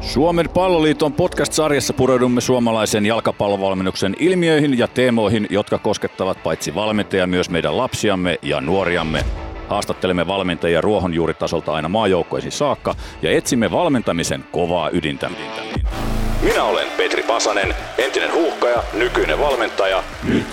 Suomen palloliiton podcast-sarjassa pureudumme suomalaisen jalkapallovalmennuksen ilmiöihin ja teemoihin, jotka koskettavat paitsi valmentajia myös meidän lapsiamme ja nuoriamme. Haastattelemme valmentajia ruohonjuuritasolta aina maajoukkoihin saakka ja etsimme valmentamisen kovaa ydintä. Minä olen Petri Pasanen, entinen huuhkaja, nykyinen valmentaja. Nyt